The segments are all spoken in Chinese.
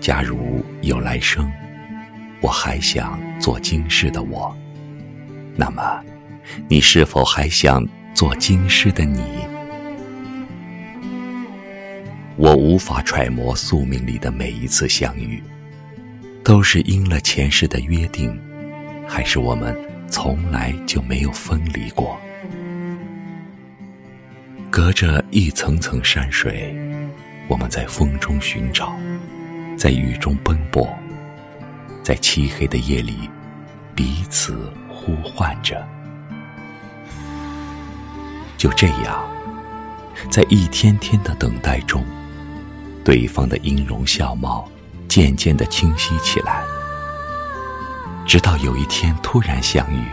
假如有来生，我还想做今世的我，那么，你是否还想做今世的你？我无法揣摩宿命里的每一次相遇，都是应了前世的约定，还是我们从来就没有分离过？隔着一层层山水，我们在风中寻找。在雨中奔波，在漆黑的夜里彼此呼唤着。就这样，在一天天的等待中，对方的音容笑貌渐渐的清晰起来。直到有一天突然相遇，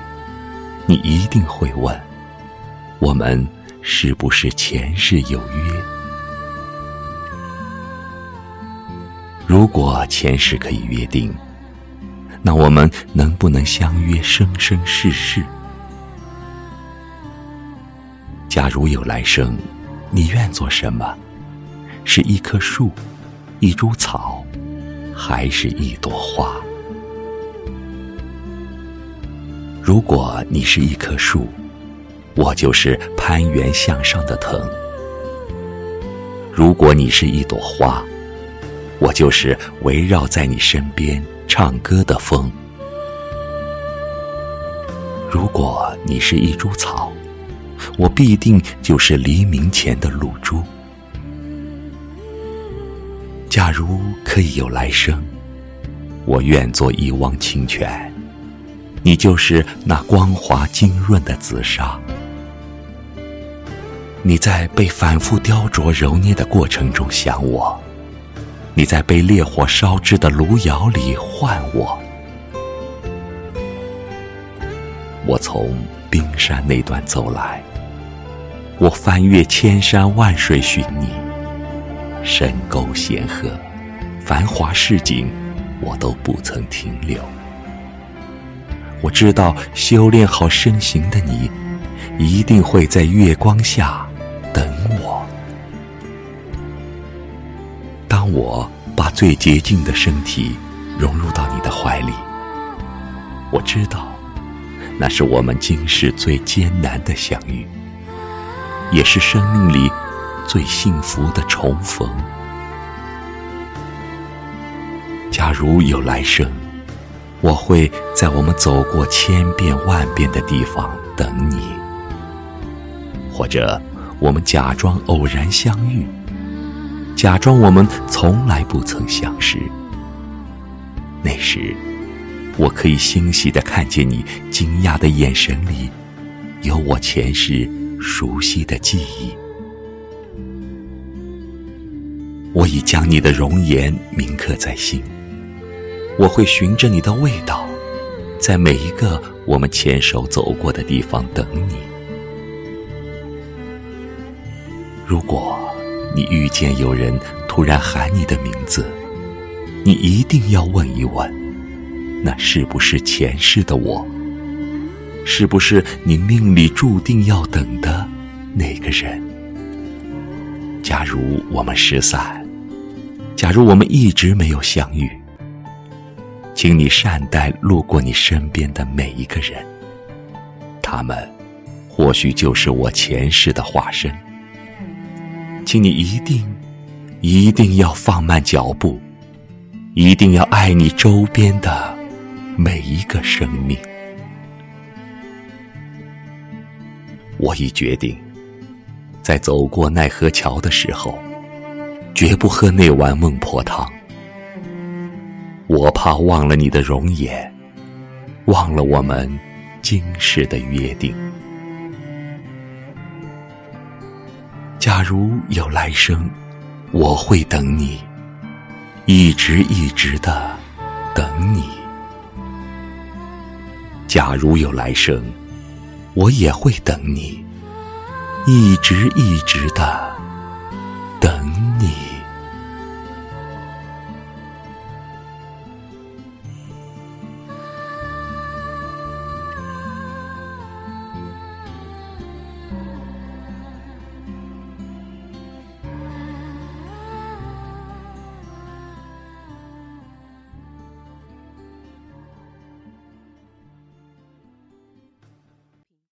你一定会问：我们是不是前世有约？如果前世可以约定，那我们能不能相约生生世世？假如有来生，你愿做什么？是一棵树，一株草，还是一朵花？如果你是一棵树，我就是攀援向上的藤；如果你是一朵花，我就是围绕在你身边唱歌的风。如果你是一株草，我必定就是黎明前的露珠。假如可以有来生，我愿做一汪清泉，你就是那光滑晶润的紫砂。你在被反复雕琢揉捏的过程中想我。你在被烈火烧制的炉窑里唤我，我从冰山那端走来，我翻越千山万水寻你，深沟险壑，繁华市井，我都不曾停留。我知道修炼好身形的你，一定会在月光下等我。当我把最洁净的身体融入到你的怀里，我知道，那是我们今世最艰难的相遇，也是生命里最幸福的重逢。假如有来生，我会在我们走过千遍万遍的地方等你，或者我们假装偶然相遇。假装我们从来不曾相识。那时，我可以欣喜的看见你惊讶的眼神里，有我前世熟悉的记忆。我已将你的容颜铭刻在心，我会循着你的味道，在每一个我们牵手走过的地方等你。如果。你遇见有人突然喊你的名字，你一定要问一问，那是不是前世的我？是不是你命里注定要等的那个人？假如我们失散，假如我们一直没有相遇，请你善待路过你身边的每一个人，他们或许就是我前世的化身。请你一定，一定要放慢脚步，一定要爱你周边的每一个生命。我已决定，在走过奈何桥的时候，绝不喝那碗孟婆汤。我怕忘了你的容颜，忘了我们今世的约定。假如有来生，我会等你，一直一直的等你。假如有来生，我也会等你，一直一直的等你。